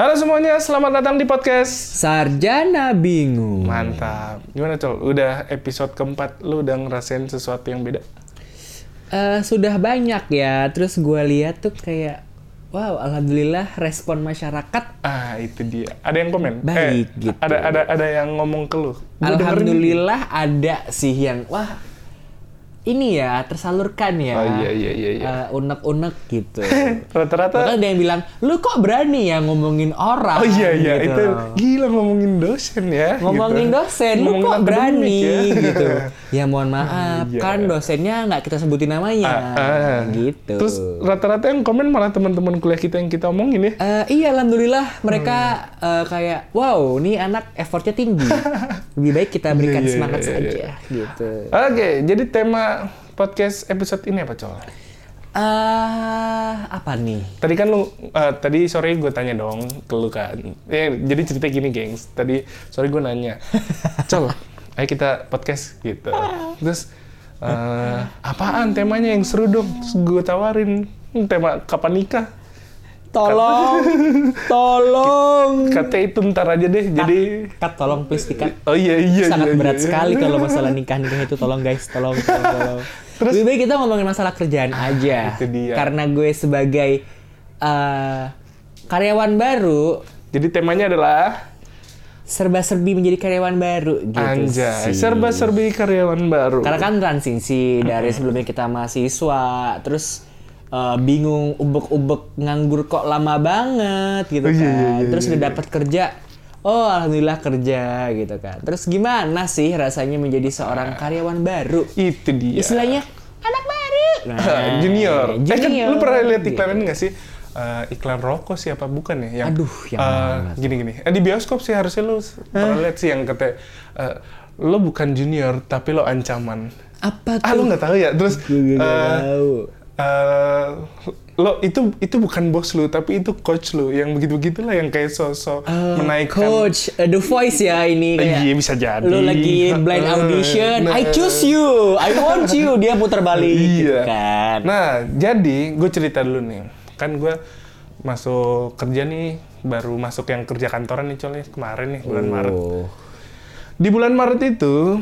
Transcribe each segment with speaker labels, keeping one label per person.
Speaker 1: Halo semuanya, selamat datang di podcast.
Speaker 2: Sarjana bingung.
Speaker 1: Mantap. Gimana Col? Udah episode keempat, lu udah ngerasain sesuatu yang beda?
Speaker 2: Eh, sudah banyak ya. Terus gue lihat tuh kayak, wow, alhamdulillah respon masyarakat.
Speaker 1: Ah, itu dia. Ada yang komen?
Speaker 2: Baik,
Speaker 1: eh,
Speaker 2: gitu.
Speaker 1: Ada ada ada yang ngomong ke lu. Gua dengerin
Speaker 2: alhamdulillah ada sih yang, wah, ini ya tersalurkan ya.
Speaker 1: Oh, iya, iya, iya, iya.
Speaker 2: Eh, unek-unek gitu.
Speaker 1: Rata-rata
Speaker 2: Bahkan ada yang bilang, lu kok berani ya ngomongin orang?
Speaker 1: Oh iya iya
Speaker 2: gitu.
Speaker 1: itu gila ngomongin dosen ya.
Speaker 2: ngomongin
Speaker 1: gitu.
Speaker 2: dosen, lu
Speaker 1: Ngomongin
Speaker 2: kok berani
Speaker 1: ya.
Speaker 2: gitu. Ya mohon maaf,
Speaker 1: Iya.
Speaker 2: kan dosennya nggak kita sebutin namanya,
Speaker 1: Ah, ah.
Speaker 2: gitu.
Speaker 1: Terus rata-rata yang komen malah teman-teman kuliah kita yang kita omongin ya.
Speaker 2: Eh, iya, alhamdulillah mereka eh, kayak, wow, nih anak effortnya tinggi. Lebih baik kita berikan
Speaker 1: Iya, iya,
Speaker 2: semangat
Speaker 1: iya,
Speaker 2: saja,
Speaker 1: iya.
Speaker 2: gitu.
Speaker 1: Oke, jadi tema podcast episode ini apa Col?
Speaker 2: eh apa nih?
Speaker 1: Tadi kan lu, eh, tadi sore gue tanya dong ke lu kan. Eh, jadi cerita gini gengs, tadi sore gue nanya, Col, ayo kita podcast gitu. Terus, eh, apaan temanya yang seru dong? Terus gue tawarin, "Hmm, tema kapan nikah?
Speaker 2: Tolong, tolong.
Speaker 1: Katanya itu ntar aja deh, jadi...
Speaker 2: Kat, tolong please dikat.
Speaker 1: Oh iya, iya,
Speaker 2: Sangat
Speaker 1: iya,
Speaker 2: berat
Speaker 1: iya.
Speaker 2: sekali kalau masalah nikah nikah itu tolong guys, tolong, tolong, tolong.
Speaker 1: Terus-
Speaker 2: Lebih baik kita ngomongin masalah kerjaan aja.
Speaker 1: itu dia.
Speaker 2: Karena gue sebagai eh, karyawan baru
Speaker 1: Jadi temanya adalah
Speaker 2: serba-serbi menjadi karyawan baru gitu
Speaker 1: Anjay,
Speaker 2: sih.
Speaker 1: serba-serbi karyawan baru.
Speaker 2: Karena kan transisi dari sebelumnya kita mahasiswa, terus eh, bingung ubek-ubek nganggur kok lama banget gitu
Speaker 1: Oh,
Speaker 2: kan.
Speaker 1: iya, iya, iya,
Speaker 2: terus
Speaker 1: iya,
Speaker 2: udah dapat kerja, oh alhamdulillah kerja gitu kan. Terus gimana sih rasanya menjadi seorang karyawan baru?
Speaker 1: Itu dia.
Speaker 2: Istilahnya anak baru. Nah,
Speaker 1: junior. Eh kan
Speaker 2: junior.
Speaker 1: lu pernah lihat
Speaker 2: Gitu.
Speaker 1: iklan ini nggak sih? Eh, iklan rokok sih apa bukan ya? Yang,
Speaker 2: Aduh, yang tuh?
Speaker 1: gini-gini. Eh, di bioskop sih harusnya lu pernah lihat sih yang kata eh, lo bukan junior tapi lo ancaman.
Speaker 2: Apa tuh?
Speaker 1: Ah lu nggak tahu ya? Terus
Speaker 2: Gue
Speaker 1: eh,
Speaker 2: tahu.
Speaker 1: Eh, lo itu itu bukan bos lu tapi itu coach lu yang begitu begitulah yang kayak sosok
Speaker 2: Oh,
Speaker 1: menaikkan
Speaker 2: Coach, eh, The Voice ya ini kayak.
Speaker 1: Iya, bisa jadi.
Speaker 2: Lu lagi blind
Speaker 1: Eh,
Speaker 2: audition,
Speaker 1: nah.
Speaker 2: I choose you, I want you. Dia putar balik gitu
Speaker 1: Iya.
Speaker 2: kan.
Speaker 1: Nah, jadi gue cerita dulu nih. Kan gue masuk kerja nih, baru masuk yang kerja kantoran nih nih, kemarin nih, bulan Maret.
Speaker 2: Oh.
Speaker 1: Di bulan Maret itu,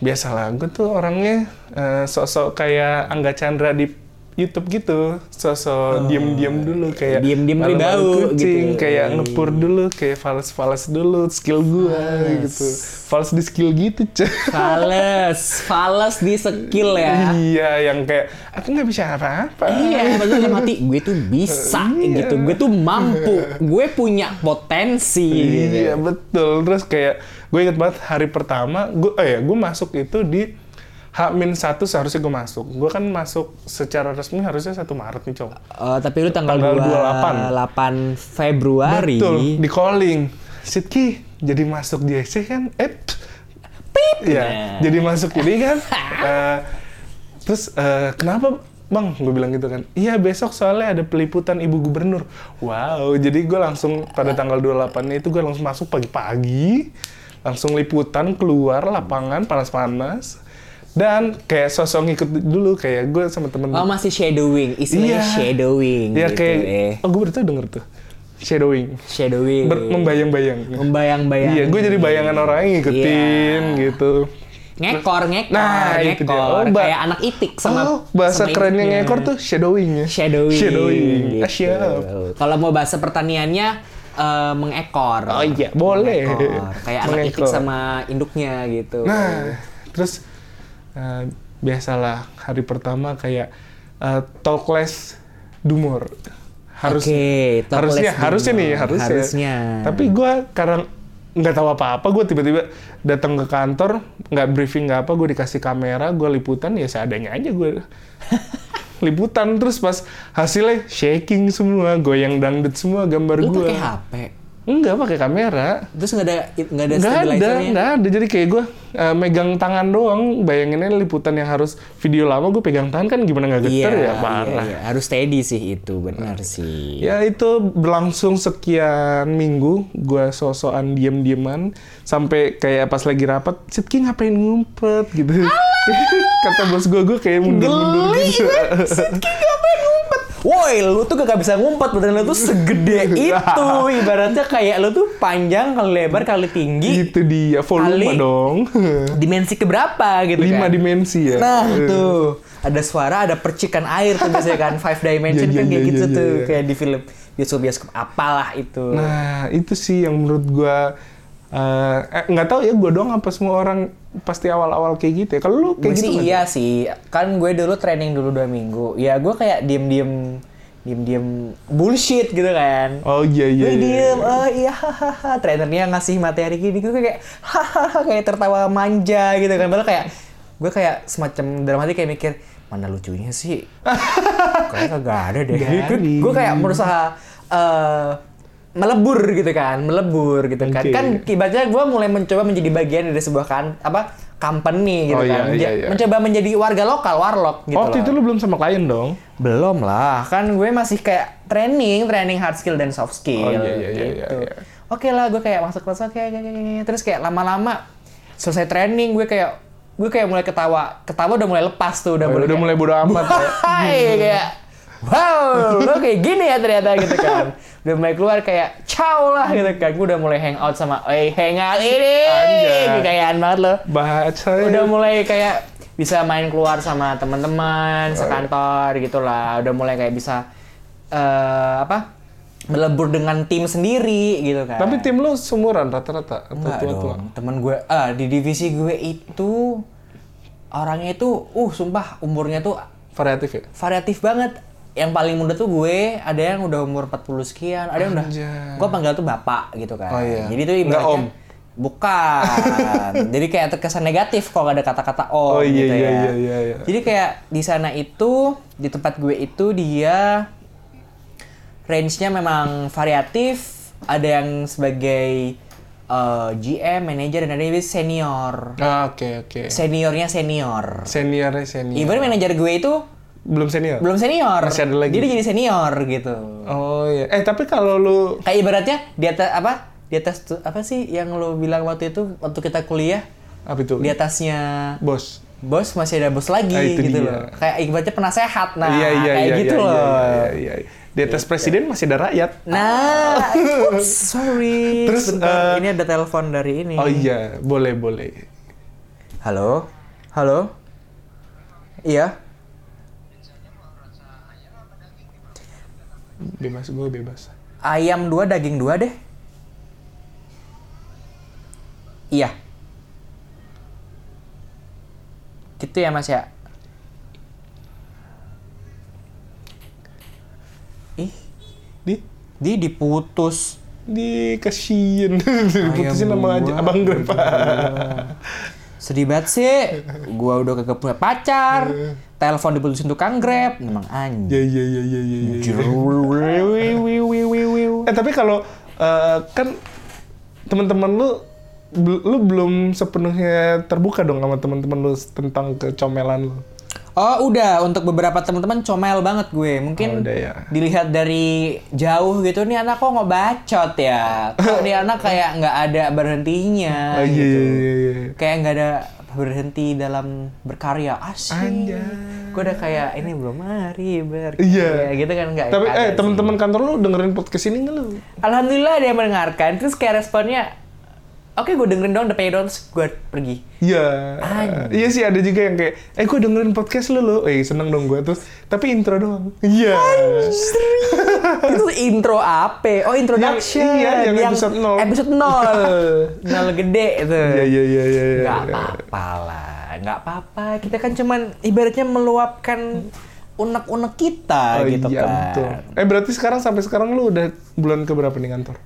Speaker 1: biasalah gue tuh orangnya eh, sosok kayak Angga Chandra di YouTube gitu, sosok diem-diem dulu kayak
Speaker 2: Oh. Diem-diem
Speaker 1: malu-malu
Speaker 2: bau
Speaker 1: kucing,
Speaker 2: gitu.
Speaker 1: kayak ngepur dulu, kayak fals-fals dulu skill gue gitu, fals di skill gitu, Col.
Speaker 2: Fales, fales di skill ya.
Speaker 1: Iya, yang kayak aku nggak bisa apa-apa.
Speaker 2: Iya, dalam hati gue tuh bisa
Speaker 1: Iya.
Speaker 2: gitu, gue tuh mampu, gue punya potensi. gitu.
Speaker 1: Iya betul. Terus kayak gue inget banget hari pertama, gue, eh ya, gue masuk itu di H-1 seharusnya gue masuk. Gue kan masuk secara resmi harusnya 1 Maret nih, Cok.
Speaker 2: Eh, tapi lu tanggal,
Speaker 1: Tanggal
Speaker 2: 28 Februari.
Speaker 1: Betul, di calling. Sidki, jadi masuk di EC kan? Eh, pip. Iya,
Speaker 2: Nah.
Speaker 1: jadi masuk ini kan. Eh, terus eh, kenapa Bang, gue bilang gitu kan. Iya besok soalnya ada peliputan ibu gubernur. Wow, jadi gue langsung pada tanggal 28 itu gue langsung masuk pagi-pagi. Langsung liputan keluar lapangan panas-panas. Dan kayak sosok ngikut dulu kayak gue sama temen
Speaker 2: Oh masih shadowing, istilahnya
Speaker 1: Iya.
Speaker 2: shadowing
Speaker 1: Iya
Speaker 2: gitu
Speaker 1: kayak,
Speaker 2: eh.
Speaker 1: oh gue tau denger tuh. Shadowing.
Speaker 2: Shadowing.
Speaker 1: Ber- membayang-bayang.
Speaker 2: Membayang-bayang.
Speaker 1: Iya, gue jadi bayangan orang yang ngikutin
Speaker 2: Iya.
Speaker 1: gitu.
Speaker 2: ngekor, ngekor,
Speaker 1: Nah, itu dia.
Speaker 2: ngekor.
Speaker 1: Oh,
Speaker 2: kayak anak itik sama
Speaker 1: oh, bahasa
Speaker 2: sama
Speaker 1: kerennya
Speaker 2: induknya.
Speaker 1: ngekor tuh shadowing ya.
Speaker 2: shadowing.
Speaker 1: Shadowing.
Speaker 2: gitu.
Speaker 1: Ah.
Speaker 2: Kalau mau bahasa pertaniannya eh, mengekor.
Speaker 1: Oh iya, boleh.
Speaker 2: Mengekor. Kayak anak itik
Speaker 1: Mengekor.
Speaker 2: sama induknya gitu.
Speaker 1: Nah, terus eh, biasalah hari pertama kayak eh, talk less dumor. Harus
Speaker 2: talk
Speaker 1: harusnya
Speaker 2: less
Speaker 1: harusnya nih harusnya.
Speaker 2: Harusnya.
Speaker 1: Tapi gue karena nggak tahu apa-apa, gue tiba-tiba datang ke kantor, nggak briefing nggak apa, gue dikasih kamera, gue liputan ya seadanya aja gue. liputan terus pas hasilnya shaking semua, goyang dangdut semua gambar gue.
Speaker 2: pakai HP.
Speaker 1: Enggak pakai kamera.
Speaker 2: Terus nggak ada nggak ada
Speaker 1: Nggak ada,
Speaker 2: stabilizernya?
Speaker 1: nggak ada. Jadi kayak gue uh, megang tangan doang. Bayanginnya liputan yang harus video lama gue pegang tangan kan gimana nggak geter ya parah.
Speaker 2: iya, iya. Harus steady sih itu, benar sih.
Speaker 1: Ya itu berlangsung sekian minggu gue sosokan diem-dieman sampai kayak pas lagi rapat, Sidki ngapain ngumpet gitu. Kata bos gue, gue kayak mundur-mundur
Speaker 2: Geli
Speaker 1: gitu.
Speaker 2: Ngumpet? Woi lu tuh gak bisa ngumpet badan lu tuh segede itu. Ibaratnya kayak lu tuh panjang kali lebar kali tinggi
Speaker 1: Itu dia volume
Speaker 2: Kali-
Speaker 1: dong.
Speaker 2: dimensi keberapa gitu
Speaker 1: Lima
Speaker 2: kan.
Speaker 1: dimensi ya.
Speaker 2: nah tuh. Ada suara ada percikan air tuh biasanya kan. Five dimension
Speaker 1: Iya,
Speaker 2: kan
Speaker 1: iya,
Speaker 2: kayak
Speaker 1: iya,
Speaker 2: gitu
Speaker 1: iya,
Speaker 2: tuh
Speaker 1: iya.
Speaker 2: kayak di film. Bioskop bioskop apalah itu.
Speaker 1: Nah, itu sih yang menurut gua eh, eh, nggak tahu ya gua doang apa semua orang pasti awal-awal kayak gitu ya. Kalau lu
Speaker 2: gue
Speaker 1: kayak
Speaker 2: sih
Speaker 1: gitu nggak?
Speaker 2: iya sih kan gue dulu training dulu dua minggu ya gue kayak diem diem diem diem bullshit gitu kan
Speaker 1: Oh iya iya.
Speaker 2: gue
Speaker 1: iya.
Speaker 2: diem oh iya hahaha trainernya ngasih materi gini gue kayak hahaha kayak tertawa manja gitu kan padahal kayak gue kayak semacam dalam hati kayak mikir mana lucunya sih kayak kagak ada deh gue kayak berusaha eh, melebur gitu kan melebur gitu kan
Speaker 1: Oke.
Speaker 2: kan ibaratnya gue mulai mencoba menjadi bagian dari sebuah kan apa company gitu
Speaker 1: Oh, iya,
Speaker 2: kan
Speaker 1: iya,
Speaker 2: Ja-
Speaker 1: iya.
Speaker 2: mencoba menjadi warga lokal warlock gitu
Speaker 1: Oh, waktu
Speaker 2: loh.
Speaker 1: itu lu belum sama klien dong?
Speaker 2: Belum lah, kan gue masih kayak training, training hard skill dan soft skill.
Speaker 1: Oh, iya, iya, iya,
Speaker 2: gitu.
Speaker 1: iya, iya.
Speaker 2: Oke lah, gue kayak masuk kelas, oke, oke, oke, oke. terus kayak lama-lama selesai training, gue kayak gue kayak mulai ketawa, ketawa udah mulai lepas tuh, udah
Speaker 1: Oh,
Speaker 2: mulai
Speaker 1: udah
Speaker 2: kayak,
Speaker 1: mulai bodo amat ya.
Speaker 2: Hai, kayak wow, lo kayak gini ya ternyata gitu kan. Udah mulai keluar kayak ciao lah gitu kan. Gue udah mulai hang out sama, eh hangout ini,
Speaker 1: Anjay.
Speaker 2: kekayaan banget lo
Speaker 1: Baca
Speaker 2: udah mulai kayak bisa main keluar sama teman-teman sekantor gitulah udah mulai kayak bisa eh apa melebur dengan tim sendiri gitu kan
Speaker 1: Tapi tim lu seumuran rata-rata atau tua-tua?
Speaker 2: temen gue ah di divisi gue itu orangnya itu uh sumpah umurnya tuh
Speaker 1: Variatif ya?
Speaker 2: variatif banget yang paling muda tuh gue ada yang udah umur 40 sekian ada yang udah
Speaker 1: Anjay.
Speaker 2: gue panggil tuh bapak gitu kan
Speaker 1: Oh, iya.
Speaker 2: jadi tuh ibaratnya
Speaker 1: om?
Speaker 2: bukan jadi kayak terkesan negatif kalau ada kata-kata om
Speaker 1: Oh, iya,
Speaker 2: gitu
Speaker 1: iya,
Speaker 2: ya
Speaker 1: iya, iya, iya.
Speaker 2: jadi kayak di sana itu di tempat gue itu dia range-nya memang variatif ada yang sebagai eh, GM, manajer dan ada yang senior
Speaker 1: Ah, oke oke.
Speaker 2: seniornya senior
Speaker 1: Seniornya senior.
Speaker 2: Even manajer gue itu
Speaker 1: Belum senior?
Speaker 2: belum senior.
Speaker 1: Masih ada lagi?
Speaker 2: Jadi jadi senior gitu.
Speaker 1: Oh iya. Eh tapi kalau lu
Speaker 2: Kayak ibaratnya di atas apa? Di atas tuh apa sih yang lo bilang waktu itu waktu kita kuliah
Speaker 1: apa itu?
Speaker 2: di atasnya
Speaker 1: Bos.
Speaker 2: bos masih ada bos lagi
Speaker 1: Ah, itu
Speaker 2: gitu
Speaker 1: dia.
Speaker 2: loh. Kayak ibaratnya penasehat nah
Speaker 1: iya iya
Speaker 2: kayak
Speaker 1: iya,
Speaker 2: gitu
Speaker 1: iya,
Speaker 2: loh.
Speaker 1: Iya, iya, iya. Di atas presiden masih ada rakyat.
Speaker 2: Nah, oops, sorry.
Speaker 1: Terus,
Speaker 2: Sebentar,
Speaker 1: eh,
Speaker 2: ini ada telepon dari ini.
Speaker 1: Oh iya, boleh boleh.
Speaker 2: Halo? Halo? Iya?
Speaker 1: Bebas gue bebas.
Speaker 2: Ayam dua, daging dua deh. Iya. Gitu ya mas ya? Ih,
Speaker 1: Di
Speaker 2: di diputus.
Speaker 1: di kasihin diputusin sama aja abang gue pak
Speaker 2: Sedih banget sih. Gua udah kagak punya pacar. Telepon diputusin tukang Grab. Memang anjing.
Speaker 1: ya ya ya ya ya ya, ya. eh tapi kalau eh, kan teman-teman lu lu belum sepenuhnya terbuka dong sama teman-teman lu tentang kecomelan lu
Speaker 2: Oh udah untuk beberapa teman-teman comel banget gue mungkin
Speaker 1: Oh, udah ya.
Speaker 2: dilihat dari jauh gitu nih anak kok nggak bacot ya kok nih anak kayak nggak ada berhentinya
Speaker 1: oh, iya,
Speaker 2: gitu
Speaker 1: iya, iya, iya.
Speaker 2: kayak nggak ada berhenti dalam berkarya.
Speaker 1: Anjay.
Speaker 2: gue udah kayak ini belum mari berkarya.
Speaker 1: Iya.
Speaker 2: gitu kan nggak
Speaker 1: tapi eh teman-teman kantor lu dengerin podcast ini nggak lu?
Speaker 2: Alhamdulillah yang mendengarkan. Terus kayak responnya oke gue dengerin dong udah pengen dong terus gue pergi
Speaker 1: Iya,
Speaker 2: Anjing.
Speaker 1: iya sih ada juga yang kayak, eh gue dengerin podcast lu lo, eh seneng dong gue terus, tapi intro doang. Iya.
Speaker 2: itu intro apa? Oh introduction.
Speaker 1: Iya, yang episode nol.
Speaker 2: Episode nol. nol gede itu.
Speaker 1: Iya iya iya iya. iya.
Speaker 2: Nggak apa-apa lah, nggak apa-apa. Kita kan cuman ibaratnya meluapkan unek-unek kita
Speaker 1: Oh,
Speaker 2: gitu
Speaker 1: iya,
Speaker 2: kan.
Speaker 1: betul. Eh berarti sekarang sampai sekarang lu udah bulan keberapa nih kantor?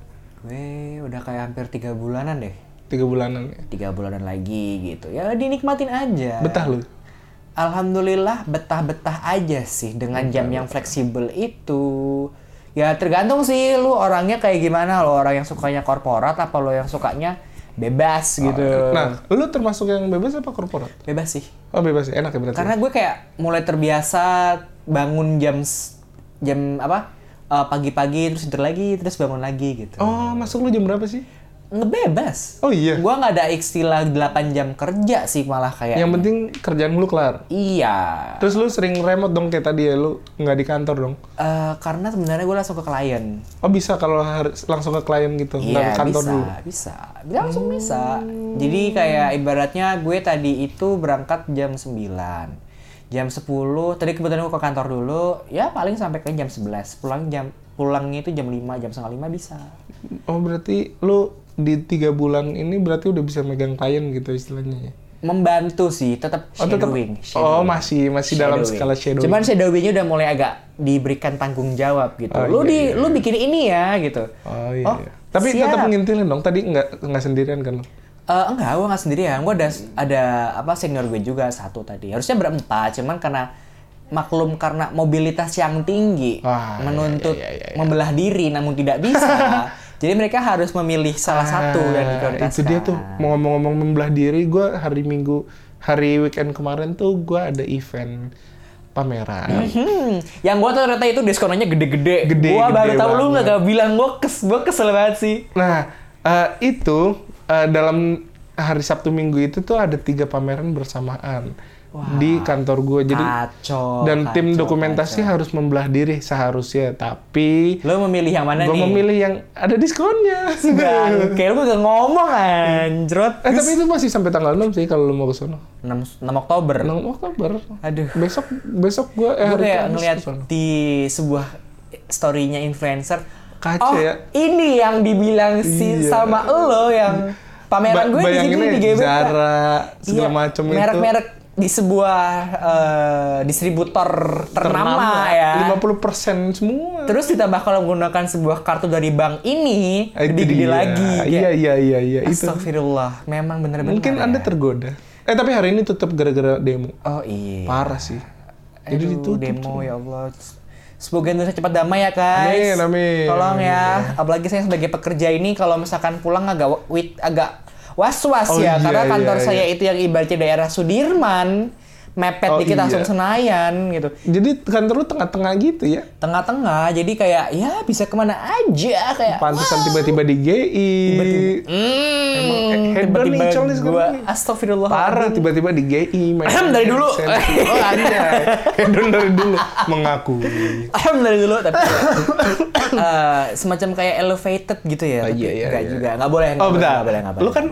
Speaker 2: Gue udah kayak hampir tiga bulanan deh.
Speaker 1: Tiga bulanan ya.
Speaker 2: Tiga bulanan lagi gitu. Ya dinikmatin aja.
Speaker 1: Betah lu?
Speaker 2: Alhamdulillah betah-betah aja sih dengan jam yang fleksibel itu. Ya tergantung sih lu orangnya kayak gimana lo orang yang sukanya korporat apa lo yang sukanya bebas gitu.
Speaker 1: Nah, lu termasuk yang bebas apa korporat?
Speaker 2: bebas sih.
Speaker 1: Oh bebas ya, enak ya berarti.
Speaker 2: Karena gue kayak mulai terbiasa bangun jam jam apa? Eh, pagi-pagi terus tidur lagi terus bangun lagi gitu.
Speaker 1: Oh, masuk lu jam berapa sih?
Speaker 2: ngebebas.
Speaker 1: Oh iya.
Speaker 2: Gua nggak ada istilah 8 jam kerja sih malah kayak.
Speaker 1: Yang penting kerjaan lu kelar.
Speaker 2: Iya.
Speaker 1: Terus lu sering remote dong kayak tadi ya, lu nggak di kantor dong.
Speaker 2: Eh, karena sebenarnya gue langsung ke klien.
Speaker 1: Oh bisa kalau harus langsung ke klien gitu, nggak
Speaker 2: Iya
Speaker 1: ke kantor
Speaker 2: bisa,
Speaker 1: dulu.
Speaker 2: bisa, langsung bisa. Jadi kayak ibaratnya gue tadi itu berangkat jam 9 jam 10 tadi kebetulan gue ke kantor dulu ya paling sampai ke jam 11 pulang jam pulangnya itu jam 5 jam setengah 5 bisa
Speaker 1: Oh berarti lu di tiga bulan ini berarti udah bisa megang klien gitu istilahnya ya?
Speaker 2: membantu sih tetap
Speaker 1: Oh, tetep-
Speaker 2: shadowing,
Speaker 1: oh masih masih dalam
Speaker 2: Shadowing.
Speaker 1: skala shadowing.
Speaker 2: cuman shadowingnya udah mulai agak diberikan tanggung jawab gitu
Speaker 1: Oh,
Speaker 2: lu
Speaker 1: iya,
Speaker 2: di lu bikin ini ya gitu
Speaker 1: oh iya.
Speaker 2: Oh,
Speaker 1: iya. Tapi
Speaker 2: siap.
Speaker 1: tetap ngintilin dong. Tadi nggak nggak sendirian kan? Lu?
Speaker 2: Eh, enggak, gue nggak sendirian. Gue ada ada apa senior gue juga satu tadi. Harusnya berempat, cuman karena maklum karena mobilitas yang tinggi
Speaker 1: Ah,
Speaker 2: menuntut
Speaker 1: iya, iya, iya, iya.
Speaker 2: membelah diri namun tidak bisa. jadi mereka harus memilih salah satu yang
Speaker 1: Ah,
Speaker 2: diprioritaskan.
Speaker 1: Itu dia tuh mau ngomong-ngomong membelah diri. Gue hari Minggu, hari weekend kemarin tuh gue ada event pameran.
Speaker 2: Hmm, yang gue tuh ternyata itu diskonnya gede-gede.
Speaker 1: Gede,
Speaker 2: Gue baru tahu lu nggak gak bilang gue kes, gue kesel banget sih.
Speaker 1: Nah eh, itu eh, dalam hari Sabtu Minggu itu tuh ada tiga pameran bersamaan di kantor gue. Jadi
Speaker 2: Kacau.
Speaker 1: dan tim
Speaker 2: kacau,
Speaker 1: dokumentasi harus membelah diri seharusnya. Tapi
Speaker 2: Lo memilih yang mana
Speaker 1: gue
Speaker 2: nih?
Speaker 1: memilih yang ada diskonnya.
Speaker 2: Kayak lu gak ngomong anjrot.
Speaker 1: Eh tapi itu masih sampai tanggal 6 sih kalau lu mau ke sono.
Speaker 2: 6, 6 Oktober.
Speaker 1: 6 Oktober.
Speaker 2: Aduh.
Speaker 1: Besok besok gue eh
Speaker 2: gue
Speaker 1: hari
Speaker 2: kayak ngeliat di sebuah story-nya influencer
Speaker 1: Kacau
Speaker 2: oh
Speaker 1: ya.
Speaker 2: ini yang dibilang si
Speaker 1: Iya.
Speaker 2: sama lo yang pameran
Speaker 1: Ba-
Speaker 2: gue di sini di GBK
Speaker 1: Zara segala
Speaker 2: Iya,
Speaker 1: macam itu.
Speaker 2: merek-merek di sebuah eh, distributor ternama, ya
Speaker 1: 50% semua.
Speaker 2: terus ditambah kalau menggunakan sebuah kartu dari bank ini
Speaker 1: Ah,
Speaker 2: gede-gede
Speaker 1: dia.
Speaker 2: lagi
Speaker 1: Iya iya iya iya itu.
Speaker 2: Astagfirullah memang bener-bener
Speaker 1: Mungkin
Speaker 2: ya.
Speaker 1: Anda tergoda. Eh tapi hari ini tutup gara-gara demo.
Speaker 2: oh iya
Speaker 1: Parah sih. Jadi
Speaker 2: Aduh,
Speaker 1: ditutup.
Speaker 2: demo ya Allah. Semoga Indonesia cepat damai ya guys.
Speaker 1: Amin, amin.
Speaker 2: Tolong ya. Apalagi saya sebagai pekerja ini kalau misalkan pulang agak wit agak was-was
Speaker 1: Oh,
Speaker 2: ya
Speaker 1: iya,
Speaker 2: karena kantor
Speaker 1: iya,
Speaker 2: saya itu yang ibaratnya daerah Sudirman mepet
Speaker 1: Oh,
Speaker 2: dikit
Speaker 1: iya.
Speaker 2: langsung Senayan gitu.
Speaker 1: Jadi kantor lu tengah-tengah gitu ya.
Speaker 2: Tengah-tengah jadi kayak ya bisa ke mana aja kayak
Speaker 1: Pantesan tiba-tiba di GI.
Speaker 2: Hmm,
Speaker 1: hedon nih,
Speaker 2: tiba-tiba
Speaker 1: Col, nih sekarang nih.
Speaker 2: astagfirullah.
Speaker 1: Parah tiba-tiba di GI.
Speaker 2: Ahem, dari dulu.
Speaker 1: Oh anjay. Hedon dari dulu. Mengakui.
Speaker 2: Ahem dari dulu tapi eh, semacam kayak elevated gitu ya. Tapi
Speaker 1: iya, iya,
Speaker 2: enggak
Speaker 1: iya.
Speaker 2: juga. Enggak boleh, enggak
Speaker 1: Oh bentar.
Speaker 2: enggak boleh, enggak boleh.
Speaker 1: Lu kan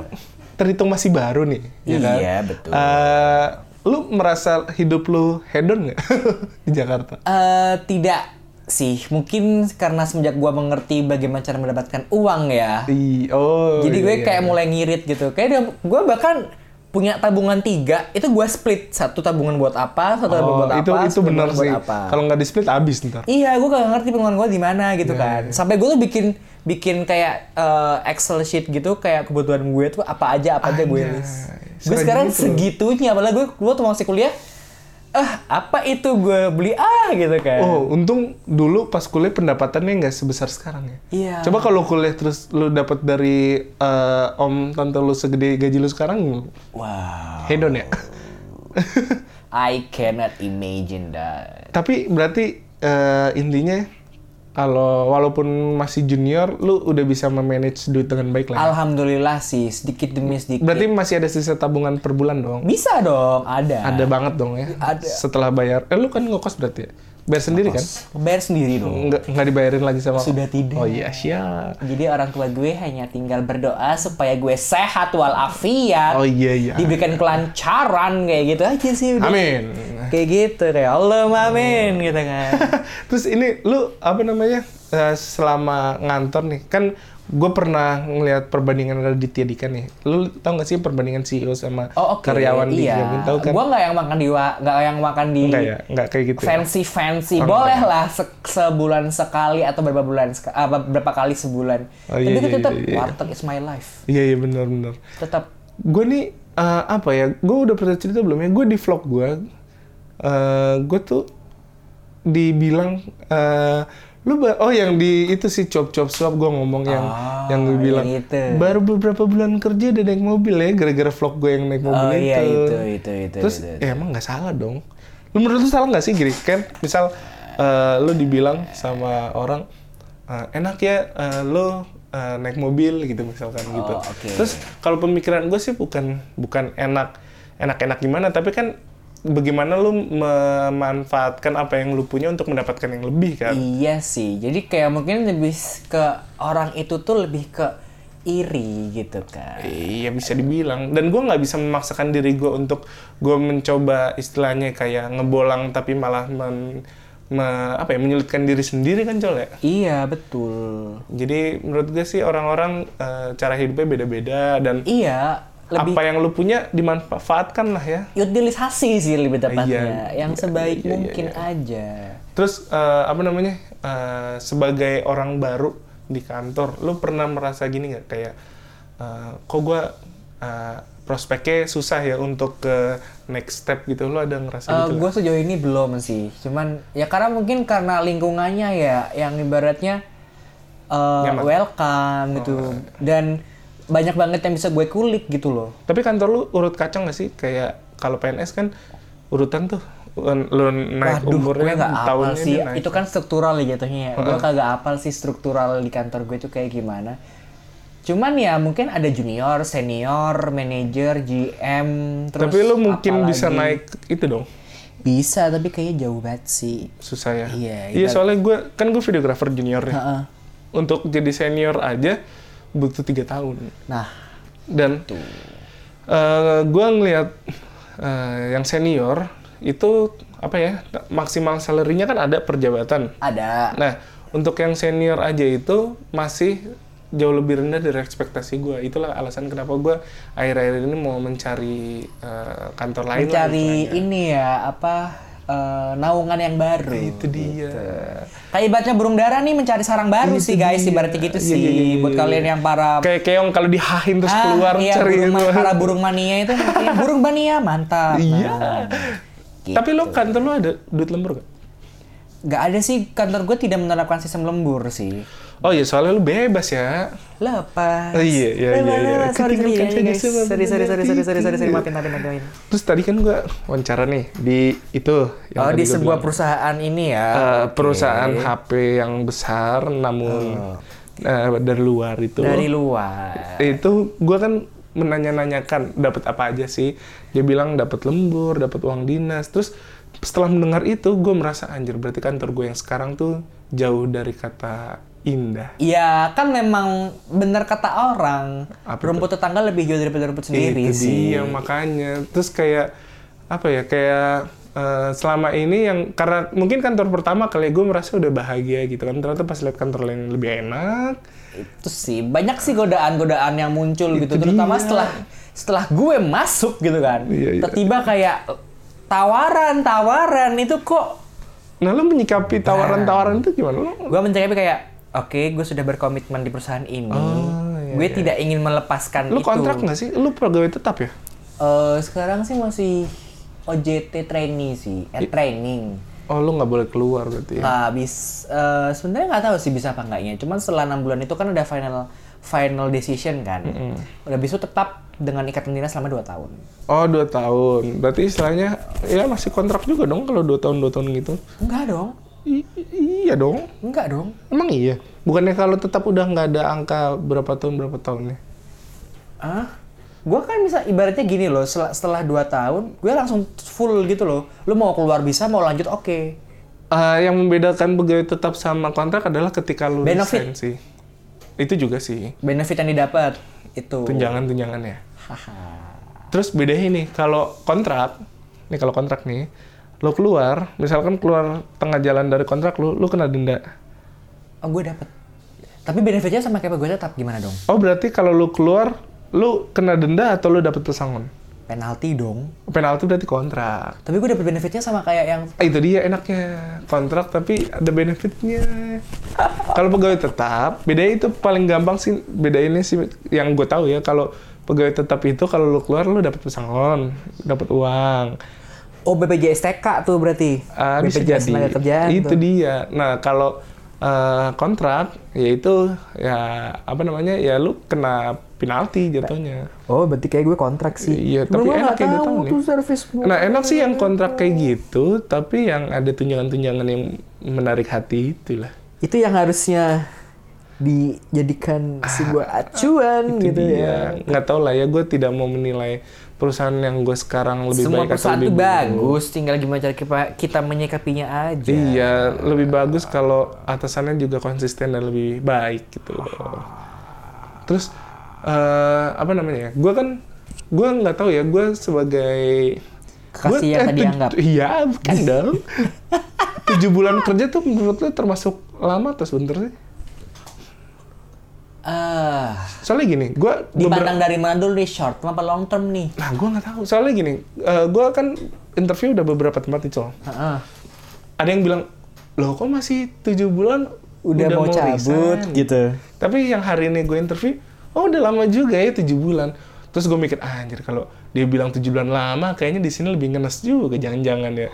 Speaker 1: terhitung masih baru nih. ya kan?
Speaker 2: Iya, betul.
Speaker 1: Eh, lu merasa hidup lu hedon nggak di Jakarta?
Speaker 2: Eh, tidak sih, mungkin karena semenjak gua mengerti bagaimana cara mendapatkan uang ya.
Speaker 1: Di, oh.
Speaker 2: Jadi
Speaker 1: iya,
Speaker 2: gue
Speaker 1: iya,
Speaker 2: kayak
Speaker 1: iya.
Speaker 2: mulai ngirit gitu. Kayak gue bahkan punya tabungan tiga, itu gue split satu tabungan buat apa, satu tabungan
Speaker 1: Oh,
Speaker 2: buat
Speaker 1: itu
Speaker 2: apa,
Speaker 1: itu benar sih. Kalau nggak di split habis ntar.
Speaker 2: Iya, gue gak ngerti pengeluaran gue di mana gitu
Speaker 1: Iya,
Speaker 2: kan. Sampai gue tuh bikin bikin kayak eh, Excel sheet gitu, kayak kebutuhan gue tuh apa aja apa aja gue
Speaker 1: Anjay,
Speaker 2: list. Gue sekarang
Speaker 1: itu.
Speaker 2: segitunya, apalagi gue gue tuh masih kuliah. Ah, apa itu gue beli ah gitu kan.
Speaker 1: Oh, untung dulu pas kuliah pendapatannya nggak sebesar sekarang ya.
Speaker 2: Iya.
Speaker 1: Coba kalau kuliah terus lu dapat dari eh, om tante lu segede gaji lu sekarang,
Speaker 2: Wow.
Speaker 1: hedon ya.
Speaker 2: I cannot imagine that.
Speaker 1: Tapi berarti eh, intinya kalau walaupun masih junior, lu udah bisa memanage duit dengan baik lah.
Speaker 2: Alhamdulillah sih, sedikit demi sedikit.
Speaker 1: Berarti masih ada sisa tabungan per bulan dong.
Speaker 2: Bisa dong, ada.
Speaker 1: Ada banget dong ya.
Speaker 2: Ada.
Speaker 1: Setelah bayar. Eh lu kan ngekos berarti ya? Bayar sendiri kan?
Speaker 2: Bayar sendiri dong.
Speaker 1: Nggak, nggak dibayarin lagi sama
Speaker 2: Sudah tidak.
Speaker 1: Oh iya, siap.
Speaker 2: Jadi orang tua gue hanya tinggal berdoa supaya gue sehat walafiat.
Speaker 1: Oh iya, iya.
Speaker 2: Diberikan kelancaran kayak gitu aja sih udah.
Speaker 1: Amin.
Speaker 2: Kayak gitu kayak Allah amin gitu kan.
Speaker 1: Terus ini lu apa namanya eh, selama ngantor nih kan gue pernah ngelihat perbandingan Raditya Dika nih. Lu tau gak sih perbandingan CEO sama
Speaker 2: Oh oke.
Speaker 1: karyawan di
Speaker 2: iya.
Speaker 1: Gabin? Tahu kan?
Speaker 2: Gue nggak yang makan di wa- nggak yang makan di
Speaker 1: Enggak ya, enggak kayak gitu. ya?
Speaker 2: fancy fancy. Boleh lah se- sebulan sekali atau berapa bulan apa berapa kali sebulan.
Speaker 1: Oh,
Speaker 2: Tapi
Speaker 1: iya, iya,
Speaker 2: tetap
Speaker 1: iya, iya.
Speaker 2: warteg is my life.
Speaker 1: Iya iya benar benar.
Speaker 2: Tetap
Speaker 1: Gue nih eh, apa ya? Gue udah pernah cerita belum ya? Gue di vlog gue, eh gue tuh dibilang eh, lu ba- oh yang di itu sih chop chop swap gue ngomong yang
Speaker 2: Ah,
Speaker 1: yang gue bilang
Speaker 2: yang itu.
Speaker 1: baru beberapa bulan kerja udah naik mobil ya gara-gara vlog gue yang naik mobil
Speaker 2: Oh
Speaker 1: itu.
Speaker 2: iya itu itu itu.
Speaker 1: Terus
Speaker 2: itu.
Speaker 1: ya emang nggak salah dong. Lu menurut lu salah nggak sih gini kan misal eh, lu dibilang sama orang eh, enak ya eh, lo eh, naik mobil gitu misalkan gitu.
Speaker 2: Oh, oke.
Speaker 1: Terus kalau pemikiran gue sih bukan bukan enak enak-enak gimana, tapi kan bagaimana lu memanfaatkan apa yang lu punya untuk mendapatkan yang lebih kan?
Speaker 2: Iya sih. Jadi kayak mungkin lebih ke orang itu tuh lebih ke iri gitu kan.
Speaker 1: Iya bisa dibilang. Dan gue nggak bisa memaksakan diri gue untuk gue mencoba istilahnya kayak ngebolang tapi malah men, me- apa ya menyulitkan diri sendiri kan col ya.
Speaker 2: Iya, betul.
Speaker 1: Jadi menurut gue sih orang-orang eh, cara hidupnya beda-beda dan
Speaker 2: Iya, lebih
Speaker 1: apa yang lu punya dimanfaatkan lah ya.
Speaker 2: utilisasi sih lebih tepatnya.
Speaker 1: Iya,
Speaker 2: yang
Speaker 1: iya,
Speaker 2: sebaik
Speaker 1: iya, iya,
Speaker 2: mungkin
Speaker 1: iya.
Speaker 2: aja.
Speaker 1: Terus eh, apa namanya eh, sebagai orang baru di kantor, lu pernah merasa gini nggak kayak eh, kok gua eh, prospeknya susah ya untuk ke next step gitu, lu ada ngerasa gitu?
Speaker 2: gue sejauh ini belum sih. Cuman ya karena mungkin karena lingkungannya ya yang ibaratnya uh,
Speaker 1: Nyaman.
Speaker 2: welcome gitu.
Speaker 1: Oh.
Speaker 2: Dan banyak banget yang bisa gue kulik gitu loh.
Speaker 1: Tapi kantor lu urut kacang nggak sih? Kayak kalau PNS kan urutan tuh lu naik
Speaker 2: Waduh, gue
Speaker 1: umurnya
Speaker 2: nggak apal
Speaker 1: tahunnya
Speaker 2: sih.
Speaker 1: naik.
Speaker 2: Itu kan struktural ya jatuhnya. Gue kagak apal sih struktural di kantor gue itu kayak gimana. Cuman ya mungkin ada junior, senior, manager, GM, terus
Speaker 1: Tapi lu mungkin
Speaker 2: apa
Speaker 1: bisa naik itu dong.
Speaker 2: Bisa, tapi kayaknya jauh banget sih.
Speaker 1: Susah ya.
Speaker 2: Iya,
Speaker 1: Iya, soalnya gue kan gue videografer junior ya.
Speaker 2: Heeh.
Speaker 1: Untuk jadi senior aja butuh tiga tahun.
Speaker 2: Nah,
Speaker 1: Dan eh gue ngelihat eh, yang senior itu apa ya maksimal salary-nya kan ada per jabatan.
Speaker 2: ada.
Speaker 1: Nah untuk yang senior aja itu masih jauh lebih rendah dari ekspektasi gue. Itulah alasan kenapa gue akhir-akhir ini mau mencari eh, kantor lain. lah
Speaker 2: Mencari
Speaker 1: istilahnya.
Speaker 2: ini ya, apa, eh, naungan yang baru.
Speaker 1: Itu dia.
Speaker 2: Kayak ibaratnya burung dara nih mencari sarang baru
Speaker 1: Itu
Speaker 2: sih guys,
Speaker 1: dia.
Speaker 2: ibaratnya gitu
Speaker 1: Iya,
Speaker 2: sih.
Speaker 1: iya, iya,
Speaker 2: Buat
Speaker 1: iya.
Speaker 2: kalian yang para
Speaker 1: Kayak keong kalau dihahin terus
Speaker 2: Ah,
Speaker 1: keluar
Speaker 2: iya,
Speaker 1: cari
Speaker 2: burung
Speaker 1: itu.
Speaker 2: para burung mania itu mungkin burung mania mantap.
Speaker 1: Iya.
Speaker 2: Nah, gitu.
Speaker 1: Tapi lo kantor lo ada duit lembur gak?
Speaker 2: Nggak ada sih kantor gue tidak menerapkan sistem lembur sih.
Speaker 1: Oh iya soalnya lu bebas ya.
Speaker 2: Lepas.
Speaker 1: Oh, iya, iya, iya, iya.
Speaker 2: lepas. Sorry, sorry, guys.
Speaker 1: ketinggalan.
Speaker 2: sorry, sorry, sorry, sorry, sorry, sorry, sorry, maafin, maafin, maafin.
Speaker 1: Terus tadi kan gua wawancara nih di itu. yang
Speaker 2: Oh, di sebuah
Speaker 1: bilang.
Speaker 2: perusahaan ini ya.
Speaker 1: Eh,
Speaker 2: Oke.
Speaker 1: perusahaan HP yang besar namun eh, dari luar itu.
Speaker 2: dari luar.
Speaker 1: Itu gua kan menanya-nanyakan dapat apa aja sih. Dia bilang dapat lembur, dapat uang dinas. Terus setelah mendengar itu gue merasa anjir berarti kantor gue yang sekarang tuh jauh dari kata indah.
Speaker 2: Ya kan memang benar kata orang
Speaker 1: Apa
Speaker 2: rumput tetangga lebih jauh daripada rumput sendiri
Speaker 1: itu
Speaker 2: sih.
Speaker 1: dia makanya terus kayak apa ya kayak eh, selama ini yang karena mungkin kantor pertama kali gue merasa udah bahagia gitu kan ternyata pas lihat kantor lain lebih enak
Speaker 2: Itu sih banyak sih godaan-godaan yang muncul gitu
Speaker 1: Itu
Speaker 2: terutama
Speaker 1: dia.
Speaker 2: setelah setelah gue masuk gitu kan.
Speaker 1: Iya, iya.
Speaker 2: Tiba-tiba kayak tawaran-tawaran itu kok
Speaker 1: nah lo menyikapi tawaran-tawaran itu gimana lo
Speaker 2: gue mencari kayak oke gue sudah berkomitmen di perusahaan ini.
Speaker 1: Oh, iya,
Speaker 2: gue tidak ingin melepaskan
Speaker 1: lo
Speaker 2: itu.
Speaker 1: kontrak nggak sih lo pegawai tetap ya
Speaker 2: Eh, sekarang sih masih OJT trainee sih, eh, training.
Speaker 1: oh lo nggak boleh keluar berarti ya
Speaker 2: Nggak bis, eh, sebenarnya nggak tahu sih bisa apa enggaknya. Cuman setelah enam bulan itu kan udah final final decision kan. Udah bisa tetap dengan ikatan dinas selama 2 tahun.
Speaker 1: oh dua tahun berarti istilahnya ya masih kontrak juga dong kalau dua tahun dua tahun gitu
Speaker 2: Enggak dong.
Speaker 1: I- iya dong
Speaker 2: Enggak dong.
Speaker 1: emang iya bukannya kalau tetap udah nggak ada angka berapa tahun berapa tahunnya
Speaker 2: Ah, gua kan bisa ibaratnya gini loh, setelah, setelah 2 tahun, gue langsung full gitu loh. Lu mau keluar bisa, mau lanjut oke.
Speaker 1: Eh, yang membedakan pegawai tetap sama kontrak adalah ketika lu
Speaker 2: Benefit.
Speaker 1: resign sih. Itu juga sih.
Speaker 2: Benefit yang didapat itu.
Speaker 1: Tunjangan-tunjangannya.
Speaker 2: Haha.
Speaker 1: Terus bedanya nih, kalau kontrak, nih kalau kontrak nih, lo keluar, misalkan keluar tengah jalan dari kontrak lu, lu kena denda.
Speaker 2: Oh, gue dapet. Tapi benefitnya sama kayak gue tetap gimana dong?
Speaker 1: Oh berarti kalau lu keluar, lu kena denda atau lu dapet pesangon?
Speaker 2: Penalti dong.
Speaker 1: Penalti berarti kontrak.
Speaker 2: Tapi gue dapet benefitnya sama kayak yang
Speaker 1: Ah, itu dia enaknya kontrak tapi ada benefitnya. kalau pegawai tetap, bedanya itu paling gampang sih bedainnya sih yang gue tahu ya kalau pegawai tetap itu kalau lu keluar lu dapat pesangon, dapat uang.
Speaker 2: Oh BPJS TK tuh berarti.
Speaker 1: Ah, bisa
Speaker 2: BPJS
Speaker 1: jadi.
Speaker 2: tenaga kerjaan
Speaker 1: itu
Speaker 2: tuh.
Speaker 1: dia. Nah, kalau eh, kontrak yaitu ya apa namanya? Ya lu kena penalti jatuhnya.
Speaker 2: Oh berarti kayak gue kontrak sih.
Speaker 1: Iya, tapi
Speaker 2: Gue
Speaker 1: enak ya
Speaker 2: tahu
Speaker 1: ya.
Speaker 2: tuh service
Speaker 1: Nah, enak sih yang kontrak kayak gitu, tapi yang ada tunjangan-tunjangan yang menarik hati itulah.
Speaker 2: Itu yang harusnya dijadikan sebuah acuan
Speaker 1: Itu
Speaker 2: gitu
Speaker 1: dia.
Speaker 2: ya.
Speaker 1: Nggak tahu lah ya, gue tidak mau menilai perusahaan yang gue sekarang lebih
Speaker 2: Semua
Speaker 1: baik atau
Speaker 2: perusahaan
Speaker 1: lebih
Speaker 2: itu bagus, tinggal gimana cara kita, kita menyikapinya aja.
Speaker 1: Iya, lebih bagus kalau atasannya juga konsisten dan lebih baik gitu loh. Terus eh, apa namanya ya? Gue kan, gue nggak tahu ya. Gue sebagai
Speaker 2: Kekasih
Speaker 1: gua-
Speaker 2: yang
Speaker 1: eh,
Speaker 2: tadi anggap.
Speaker 1: Iya, bukan dong. Tujuh bulan kerja tuh menurut lu termasuk lama atau sebentar sih? Soalnya gini, gue
Speaker 2: dipandang dari mana dulu nih short apa long term nih?
Speaker 1: Nah, gue nggak tahu. Soalnya gini, gue kan interview udah beberapa tempat nih, Col.
Speaker 2: Heeh.
Speaker 1: Ada yang bilang, loh kok masih tujuh bulan
Speaker 2: Udah, mau, cabut
Speaker 1: resign?"
Speaker 2: gitu.
Speaker 1: Tapi yang hari ini gue interview, oh udah lama juga ya tujuh bulan. Terus gue mikir, ah, anjir kalau dia bilang tujuh bulan lama, kayaknya di sini lebih ngenes juga, jangan-jangan ya.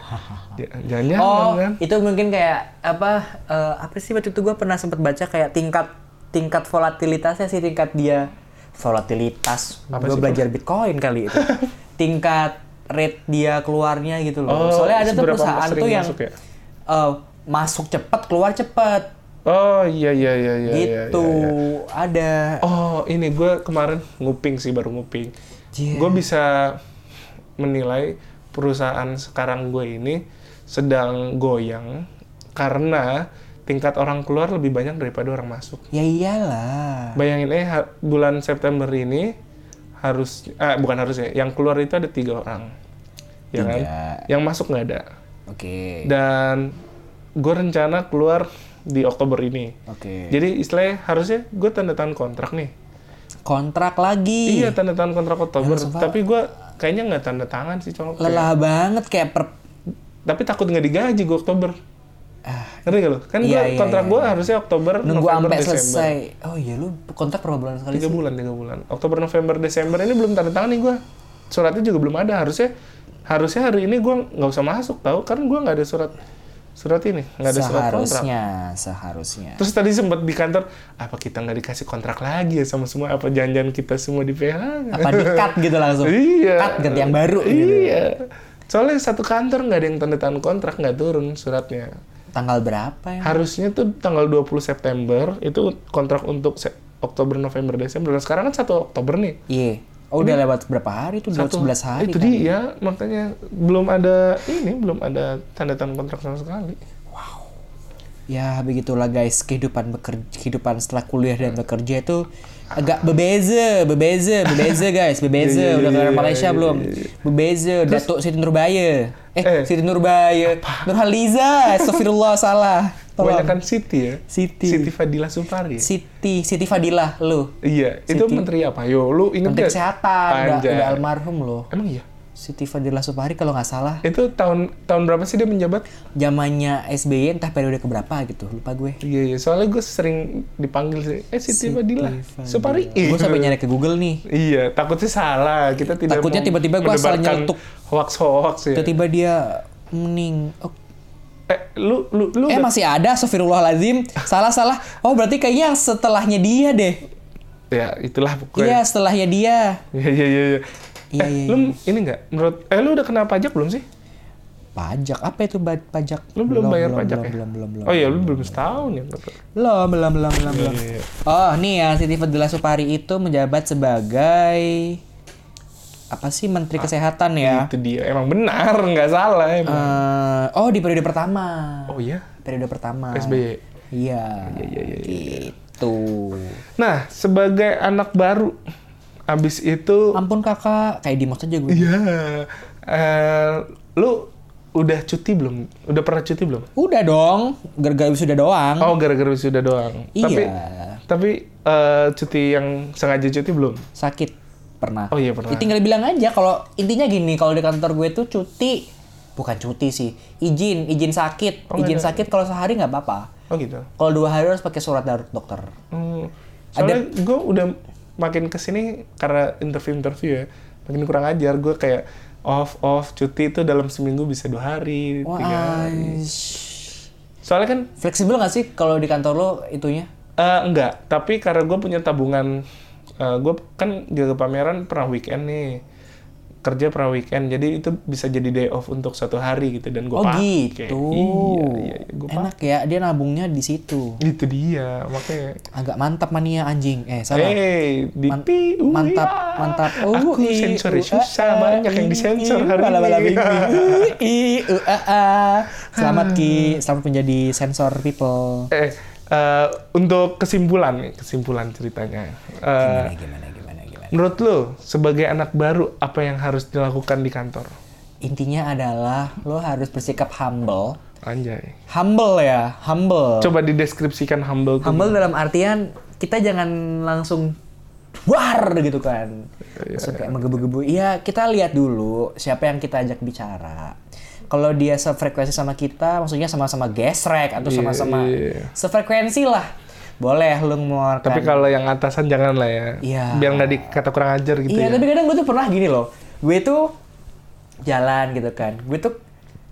Speaker 1: Jangan-jangan
Speaker 2: Oh,
Speaker 1: kan?
Speaker 2: itu mungkin kayak apa? eh, apa sih waktu itu gue pernah sempat baca kayak tingkat tingkat volatilitasnya sih tingkat dia volatilitas.
Speaker 1: Apa
Speaker 2: Gue
Speaker 1: sih,
Speaker 2: belajar Bitcoin kali itu. tingkat rate dia keluarnya gitu loh.
Speaker 1: Oh,
Speaker 2: Soalnya ada tuh perusahaan tuh yang
Speaker 1: masuk ya?
Speaker 2: eh, masuk cepat keluar cepat
Speaker 1: Oh iya iya iya iya. iya,
Speaker 2: gitu.
Speaker 1: iya, iya.
Speaker 2: Ada.
Speaker 1: Oh ini gue kemarin nguping sih baru nguping.
Speaker 2: Iya.
Speaker 1: Gue bisa menilai perusahaan sekarang gue ini sedang goyang karena tingkat orang keluar lebih banyak daripada orang masuk.
Speaker 2: Ya iyalah.
Speaker 1: Bayangin eh ha- bulan September ini harus ah bukan harus ya, yang keluar itu ada tiga orang, ya kan? Yang masuk nggak ada.
Speaker 2: Oke.
Speaker 1: Dan gue rencana keluar di Oktober ini.
Speaker 2: Oke.
Speaker 1: Jadi istilahnya harusnya gue tanda tangan kontrak nih.
Speaker 2: Kontrak lagi.
Speaker 1: Iya tanda tangan kontrak Oktober.
Speaker 2: Sampai-
Speaker 1: Tapi gue kayaknya nggak tanda tangan sih.
Speaker 2: Lelah banget kayak per
Speaker 1: Tapi takut nggak digaji gue Oktober.
Speaker 2: Ah.
Speaker 1: Ngerti gak lo? Kan
Speaker 2: Iya,
Speaker 1: gua,
Speaker 2: iya,
Speaker 1: kontrak
Speaker 2: iya,
Speaker 1: gue
Speaker 2: iya.
Speaker 1: harusnya Oktober,
Speaker 2: nunggu
Speaker 1: November,
Speaker 2: sampai
Speaker 1: Desember.
Speaker 2: selesai. Oh iya lu kontrak berapa bulan sekali
Speaker 1: Tiga
Speaker 2: sih?
Speaker 1: bulan, tiga bulan. Oktober, November, Desember ini belum tanda tangan nih gue. Suratnya juga belum ada. Harusnya harusnya hari ini gue nggak usah masuk tahu karena gue nggak ada surat surat ini, nggak ada surat kontrak.
Speaker 2: Seharusnya, seharusnya.
Speaker 1: Terus tadi sempat di kantor, apa kita nggak dikasih kontrak lagi ya sama semua? Apa janjian kita semua di PH?
Speaker 2: Apa di cut gitu langsung?
Speaker 1: Iya.
Speaker 2: Cut ganti yang baru gitu.
Speaker 1: Iya. Soalnya satu kantor nggak ada yang tanda tangan kontrak nggak turun suratnya.
Speaker 2: Tanggal berapa ya?
Speaker 1: Harusnya tuh tanggal 20 September itu kontrak untuk se- Oktober, November, Desember. Dan sekarang kan 1 Oktober nih.
Speaker 2: Iya. Oh udah lewat berapa hari tuh? Udah
Speaker 1: Satu-
Speaker 2: 11 hari
Speaker 1: Itu
Speaker 2: kan?
Speaker 1: dia, makanya belum ada ini, belum ada tanda tangan kontrak sama sekali.
Speaker 2: Ya begitulah guys kehidupan bekerja, kehidupan setelah kuliah dan bekerja itu agak berbeza, berbeza, berbeza guys, berbeza.
Speaker 1: Iya, iya,
Speaker 2: Udah ke
Speaker 1: iya,
Speaker 2: Malaysia
Speaker 1: iya,
Speaker 2: belum? Berbeza. Datuk Siti Nurbaya. Eh,
Speaker 1: Eh.
Speaker 2: Siti Nurbaya. Nurhaliza. Astagfirullah salah.
Speaker 1: Banyak
Speaker 2: Tolong.
Speaker 1: kan Siti ya?
Speaker 2: Siti.
Speaker 1: Siti Fadila Supari.
Speaker 2: Siti, Siti Fadilah lu.
Speaker 1: Iya, itu menteri apa? Yo, lu inget
Speaker 2: Menteri
Speaker 1: nggak?
Speaker 2: Kesehatan, udah, udah almarhum loh.
Speaker 1: Emang iya?
Speaker 2: Siti Fadilah Supari kalau nggak salah.
Speaker 1: Itu tahun tahun berapa sih dia menjabat?
Speaker 2: Zamannya SBY entah periode keberapa gitu, lupa gue.
Speaker 1: Iya, iya. Soalnya gue sering dipanggil sih. Eh, Siti Fadila. Supari.
Speaker 2: Gue sampai nyari ke Google nih.
Speaker 1: Iya, takutnya salah. Kita tidak
Speaker 2: Takutnya tiba-tiba gua asal nyeletuk.
Speaker 1: hoax-hoax ya.
Speaker 2: Tiba-tiba dia mening. Oh,
Speaker 1: Eh, lu lu lu
Speaker 2: eh
Speaker 1: udah-
Speaker 2: masih ada, Astagfirullahaladzim. Salah-salah. Oh berarti kayaknya setelahnya dia deh.
Speaker 1: ya itulah
Speaker 2: Iya,
Speaker 1: pokoknya.
Speaker 2: setelahnya dia.
Speaker 1: Iya, iya, iya, iya.
Speaker 2: Iya,
Speaker 1: eh,
Speaker 2: iya,
Speaker 1: lu ini enggak menurut eh lu udah kena pajak belum sih?
Speaker 2: Pajak apa itu pajak?
Speaker 1: Lu belum, bayar pajak
Speaker 2: belum,
Speaker 1: ya?
Speaker 2: Belum, belum, belum.
Speaker 1: Oh iya, lu belum setahun ya.
Speaker 2: Belum, belum, belum, belum, belum.
Speaker 1: Iya, iya.
Speaker 2: Oh, nih ya, Siti Fadila Supari itu menjabat sebagai apa sih Menteri Kesehatan ya?
Speaker 1: Itu dia. Emang benar, nggak salah emang.
Speaker 2: Eh, oh, di periode pertama.
Speaker 1: oh iya.
Speaker 2: Periode pertama.
Speaker 1: SBY.
Speaker 2: Iya.
Speaker 1: Iya, iya, iya, iya.
Speaker 2: Gitu.
Speaker 1: Nah, sebagai anak baru abis itu
Speaker 2: Ampun kakak, kayak Dimas aja gue.
Speaker 1: Iya. Eh, lu udah cuti belum? Udah pernah cuti belum?
Speaker 2: Udah dong, gara-gara sudah doang.
Speaker 1: Oh, gara-gara wisuda doang.
Speaker 2: Iya.
Speaker 1: Tapi tapi eh, cuti yang sengaja cuti belum?
Speaker 2: Sakit pernah.
Speaker 1: Oh iya pernah.
Speaker 2: Ya, tinggal bilang aja kalau intinya gini, kalau di kantor gue tuh cuti bukan cuti sih, izin, izin sakit,
Speaker 1: Oh,
Speaker 2: izin
Speaker 1: ada.
Speaker 2: sakit kalau sehari nggak apa-apa.
Speaker 1: Oh gitu.
Speaker 2: Kalau dua hari harus pakai surat dari dokter.
Speaker 1: Hmm. Soalnya gue udah makin ke sini karena interview-interview ya, makin kurang ajar. Gue kayak off off cuti itu dalam seminggu bisa dua hari, tiga hari. Soalnya kan
Speaker 2: fleksibel nggak sih kalau di kantor lo itunya?
Speaker 1: eh, enggak, tapi karena gue punya tabungan, gue kan jaga pameran pernah weekend nih. Kerja pra weekend jadi itu bisa jadi day off untuk satu hari gitu dan gue
Speaker 2: Oh
Speaker 1: pakai
Speaker 2: gitu.
Speaker 1: iya iya, iya
Speaker 2: Enak ya, dia nabungnya di situ.
Speaker 1: itu dia makanya
Speaker 2: Agak mantap mania anjing. Eh, salah.
Speaker 1: Eh, di
Speaker 2: Man-
Speaker 1: pi, uh,
Speaker 2: mantap,
Speaker 1: iya.
Speaker 2: mantap.
Speaker 1: Aku
Speaker 2: i,
Speaker 1: sensornya
Speaker 2: u,
Speaker 1: susah,
Speaker 2: a,
Speaker 1: banyak yang disensor hari
Speaker 2: bala, bala,
Speaker 1: ini.
Speaker 2: Uh, i, u, a, a. Selamat Ki, selamat menjadi sensor people.
Speaker 1: Eh, eh, untuk kesimpulan kesimpulan ceritanya.
Speaker 2: Gimana, gimana, gimana.
Speaker 1: Menurut lo, sebagai anak baru, apa yang harus dilakukan di kantor?
Speaker 2: Intinya adalah lo harus bersikap humble.
Speaker 1: Anjay.
Speaker 2: Humble ya, humble.
Speaker 1: Coba dideskripsikan humble.
Speaker 2: Humble dalam artian kita jangan langsung war gitu kan. Langsung kayak menggebu-gebu. Iya, kita lihat dulu siapa yang kita ajak bicara. Kalau dia sefrekuensi sama kita, maksudnya sama-sama gesrek atau
Speaker 1: Iya,
Speaker 2: sama-sama
Speaker 1: iya.
Speaker 2: sefrekuensi lah. Boleh lu mengeluarkan.
Speaker 1: Tapi kalau yang atasan jangan lah ya.
Speaker 2: Iya.
Speaker 1: Biar nggak dikata kurang ajar gitu
Speaker 2: iya,
Speaker 1: ya.
Speaker 2: tapi kadang gue tuh pernah gini loh. Gue tuh jalan gitu kan. Gue tuh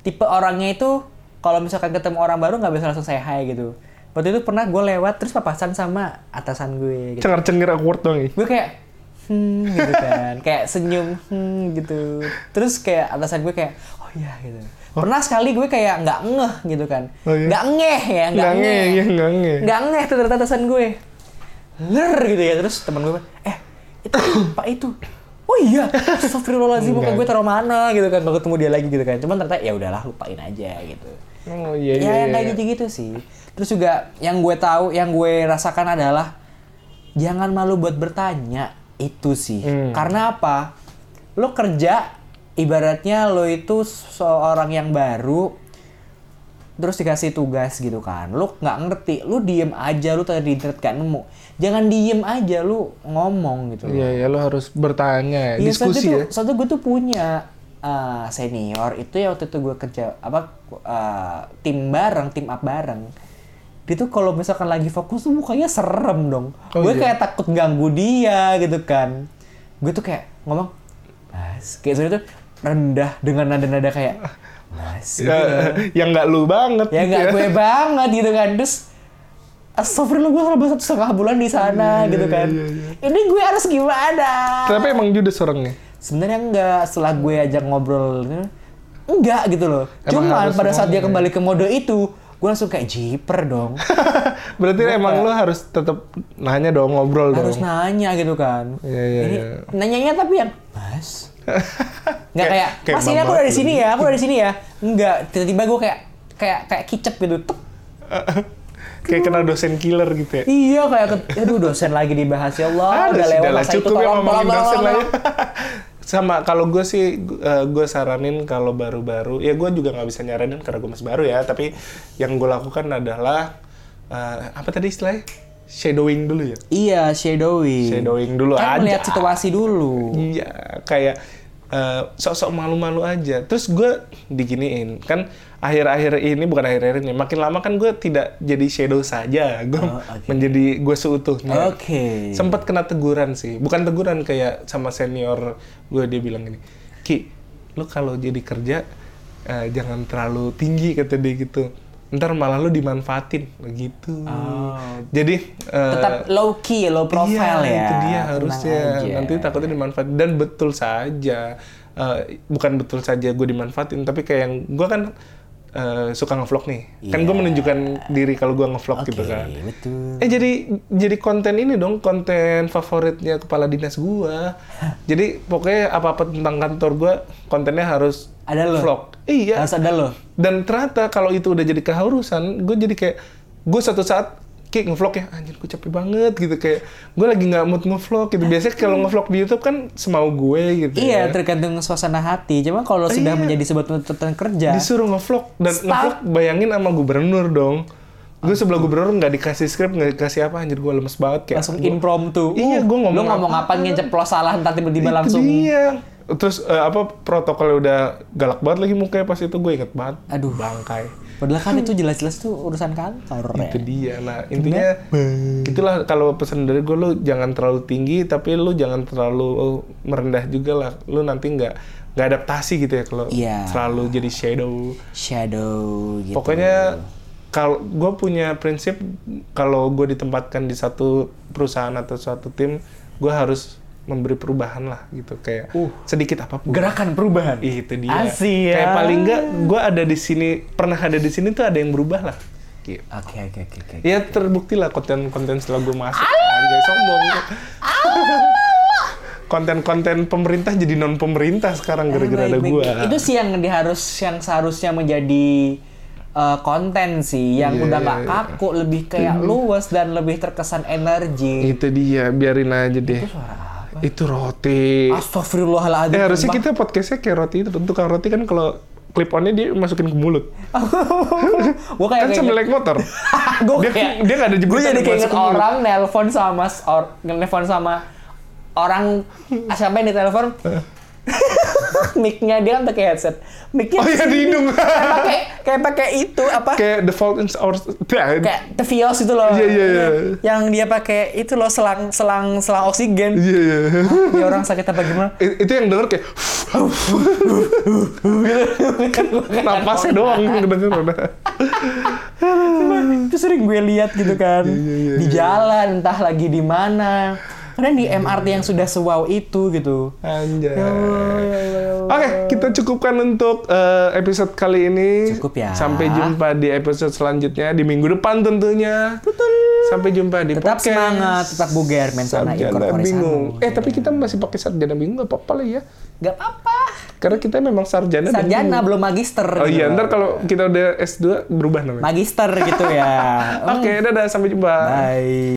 Speaker 2: tipe orangnya itu kalau misalkan ketemu orang baru nggak bisa langsung say hi gitu. Waktu itu pernah gue lewat terus papasan sama atasan gue. Gitu.
Speaker 1: Cengar-cengir awkward dong.
Speaker 2: Gue kayak hmm gitu kan, kayak senyum hmm gitu. Terus kayak atasan gue kayak oh iya gitu. Pernah sekali gue kayak nggak ngeh gitu kan,
Speaker 1: Oh, iya?
Speaker 2: nggak ngeh ya, nggak
Speaker 1: Nggak nge,
Speaker 2: ngeh,
Speaker 1: iya, nggak nge.
Speaker 2: nggak ngeh tuh ternyata atasan gue. Ler gitu ya terus teman gue eh itu pak itu oh iya Astagfirullahaladzim muka gue taruh mana gitu kan kalau ketemu dia lagi gitu kan cuman ternyata ya udahlah lupain aja gitu
Speaker 1: Oh iya iya.
Speaker 2: ya yang
Speaker 1: iya.
Speaker 2: kayak gitu-gitu sih terus juga yang gue tahu yang gue rasakan adalah jangan malu buat bertanya itu sih
Speaker 1: Hmm.
Speaker 2: karena apa lo kerja ibaratnya lo itu seorang yang baru terus dikasih tugas gitu kan lu nggak ngerti lu diem aja lu tadi di internet gak nemu jangan diem aja lu ngomong gitu.
Speaker 1: Iya ya lo harus bertanya,
Speaker 2: Iya,
Speaker 1: diskusi
Speaker 2: suatu
Speaker 1: ya.
Speaker 2: tuh, suatu gue tuh punya uh, senior itu ya waktu itu gue kerja apa uh, tim bareng, tim up bareng. Dia tuh kalau misalkan lagi fokus tuh mukanya serem dong.
Speaker 1: Oh,
Speaker 2: gue
Speaker 1: iya?
Speaker 2: kayak takut ganggu dia gitu kan. Gue tuh kayak ngomong, mas, kayak soalnya tuh rendah dengan nada-nada kayak mas.
Speaker 1: Ya, yang nggak lu banget.
Speaker 2: ya
Speaker 1: gitu
Speaker 2: nggak gue banget gitu kan. Terus Astagfirullah gue selama satu setengah bulan di sana
Speaker 1: Iya,
Speaker 2: gitu kan. Ini gue harus gimana?
Speaker 1: Tapi emang judes orangnya.
Speaker 2: sebenarnya enggak setelah gue ajak ngobrol enggak gitu loh
Speaker 1: Emang
Speaker 2: cuman
Speaker 1: harus
Speaker 2: pada saat dia
Speaker 1: ngomong
Speaker 2: kembali ke mode itu gue langsung kayak jiper dong
Speaker 1: Berarti emang lo harus tetap nanya dong, ngobrol
Speaker 2: harus
Speaker 1: dong.
Speaker 2: nanya gitu kan
Speaker 1: Iya, iya,
Speaker 2: ini
Speaker 1: iya.
Speaker 2: nanyanya tapi yang mas nggak kayak,
Speaker 1: kayak
Speaker 2: mas ini aku
Speaker 1: mama
Speaker 2: dari
Speaker 1: tuh.
Speaker 2: sini ya aku dari sini ya enggak tiba-tiba gue kayak kayak kayak kicep gitu Tek.
Speaker 1: Kayak kena dosen killer gitu ya.
Speaker 2: iya kayak ke- aduh dosen lagi dibahas ya Allah udah lewat
Speaker 1: udah
Speaker 2: masa itu
Speaker 1: cukup ya
Speaker 2: tolong
Speaker 1: ngomongin
Speaker 2: tolong
Speaker 1: dosen
Speaker 2: tolong.
Speaker 1: ya. Sama kalau gue sih, gue saranin kalau baru-baru, ya gue juga nggak bisa nyaranin karena gue masih baru ya. Tapi yang gue lakukan adalah eh, apa tadi istilahnya? Shadowing dulu ya.
Speaker 2: iya shadowing
Speaker 1: Shadowing dulu
Speaker 2: kan
Speaker 1: aja.
Speaker 2: melihat situasi dulu
Speaker 1: Iya, kayak eh, sok-sok malu-malu aja. Terus gue diginiin, kan akhir-akhir ini bukan akhir-akhir ini, makin lama kan gue tidak jadi shadow saja, gue
Speaker 2: Oh, oke.
Speaker 1: menjadi gue seutuhnya.
Speaker 2: Oke.
Speaker 1: Sempat kena teguran sih, bukan teguran kayak sama senior gue dia bilang gini, Ki, lu kalau jadi kerja eh, jangan terlalu tinggi kata dia gitu. Ntar malah lu dimanfaatin gitu.
Speaker 2: Oh.
Speaker 1: Jadi eh,
Speaker 2: tetap low key, low profile
Speaker 1: iya,
Speaker 2: ya.
Speaker 1: itu dia
Speaker 2: Tenang
Speaker 1: harusnya.
Speaker 2: aja.
Speaker 1: Nanti takutnya dimanfaatin dan betul saja. Eh, bukan betul saja gue dimanfaatin, tapi kayak yang gue kan eh, suka ngevlog nih. Kan gue
Speaker 2: Iya.
Speaker 1: menunjukkan diri kalau gue ngevlog
Speaker 2: Oke,
Speaker 1: gitu kan.
Speaker 2: betul.
Speaker 1: Eh jadi jadi konten ini dong konten favoritnya kepala dinas gua. jadi pokoknya apa-apa tentang kantor gua kontennya harus
Speaker 2: Ada lo?
Speaker 1: vlog. Iya.
Speaker 2: Harus ada lo.
Speaker 1: Dan ternyata kalau itu udah jadi keharusan, gue jadi kayak gue satu saat kayak ngevlog ya, anjir gue capek banget gitu kayak gue lagi nggak mood ngevlog gitu. Biasanya kalau ngevlog di YouTube kan semau gue gitu.
Speaker 2: Iya,
Speaker 1: ya.
Speaker 2: tergantung suasana hati. Cuma kalau sudah
Speaker 1: Iya.
Speaker 2: menjadi sebuah tuntutan kerja,
Speaker 1: disuruh ngevlog dan
Speaker 2: Stop.
Speaker 1: ngevlog bayangin sama gubernur dong. Gue sebelah gubernur nggak dikasih skrip, nggak dikasih apa, anjir gue lemes banget kayak.
Speaker 2: langsung
Speaker 1: gua-
Speaker 2: impromptu.
Speaker 1: Iya, gua ngomong
Speaker 2: Lu ngomong apa, ngeceplos salah, ntar tiba-tiba langsung.
Speaker 1: dia. Terus eh, apa protokolnya udah galak banget lagi mukanya pas itu gue inget banget.
Speaker 2: Aduh.
Speaker 1: Bangkai.
Speaker 2: Padahal kan itu jelas-jelas tuh urusan kantor ya.
Speaker 1: Itu dia. Nah intinya itulah kalau pesan dari gue lu jangan terlalu tinggi tapi lu jangan terlalu merendah juga lah. Lu nanti nggak nggak adaptasi gitu ya kalau
Speaker 2: Iya.
Speaker 1: selalu jadi shadow.
Speaker 2: Shadow gitu.
Speaker 1: Pokoknya kalau gue punya prinsip kalau gue ditempatkan di satu perusahaan atau suatu tim, gue harus memberi perubahan lah gitu kayak
Speaker 2: Uh.
Speaker 1: sedikit apa pun.
Speaker 2: Gerakan perubahan.
Speaker 1: Itu dia.
Speaker 2: Asik ya.
Speaker 1: Kayak paling enggak gue ada di sini pernah ada di sini tuh ada yang berubah lah. Gitu.
Speaker 2: Oke oke oke oke.
Speaker 1: Ya terbukti lah konten-konten setelah gue masuk. Anjay sombong. Konten-konten pemerintah jadi non pemerintah sekarang gara-gara ada gue.
Speaker 2: Itu sih yang diharus yang seharusnya menjadi uh, konten sih yang
Speaker 1: Iya,
Speaker 2: udah
Speaker 1: iya,
Speaker 2: nggak
Speaker 1: iya.
Speaker 2: kaku, lebih kayak luwes dan lebih terkesan energi.
Speaker 1: Itu dia, biarin aja deh.
Speaker 2: Suara apa?
Speaker 1: Itu roti.
Speaker 2: Astagfirullahaladzim.
Speaker 1: Eh harusnya kita podcastnya kayak roti itu. Tukang roti kan kalau clip onnya dia masukin ke mulut.
Speaker 2: Gua kayak
Speaker 1: kan sambil naik motor.
Speaker 2: gue
Speaker 1: dia-
Speaker 2: kayak
Speaker 1: dia nggak ada
Speaker 2: gue
Speaker 1: jemputan
Speaker 2: jadi kayak orang nelpon sama or, nelpon sama orang siapa yang ditelepon mic-nya dia kan pakai headset. Mic-nya
Speaker 1: Oh iya, di hidung.
Speaker 2: kayak pakai kayak pakai itu apa?
Speaker 1: Kayak the fault in our...
Speaker 2: kayak Tevios itu loh.
Speaker 1: Iya, iya, iya.
Speaker 2: yang dia pakai itu loh selang selang selang oksigen.
Speaker 1: Iya, iya.
Speaker 2: dia orang sakit apa gimana?
Speaker 1: I- Itu yang denger kayak... Napasnya doang denger udah.
Speaker 2: itu sering gue lihat gitu kan.
Speaker 1: Iya,
Speaker 2: di jalan entah lagi di mana karena di MRT yang sudah sewow itu gitu
Speaker 1: Anjay.
Speaker 2: Ya ya ya.
Speaker 1: Oke, kita cukupkan untuk eh, episode kali ini.
Speaker 2: Cukup ya.
Speaker 1: Sampai jumpa di episode selanjutnya di minggu depan tentunya. Betul. Sampai jumpa di
Speaker 2: tetap
Speaker 1: podcast.
Speaker 2: semangat tetap bugar mensana
Speaker 1: Sarjana bingung. Eh, tapi kita masih pakai sarjana bingung nggak apa-apa lah ya.
Speaker 2: Gak apa-apa.
Speaker 1: Karena kita memang sarjana.
Speaker 2: Sarjana belum magister.
Speaker 1: Oh
Speaker 2: gitu
Speaker 1: iya, ntar kalau kita udah S2 berubah namanya.
Speaker 2: magister gitu ya.
Speaker 1: Oke, dadah sampai jumpa.
Speaker 2: Bye.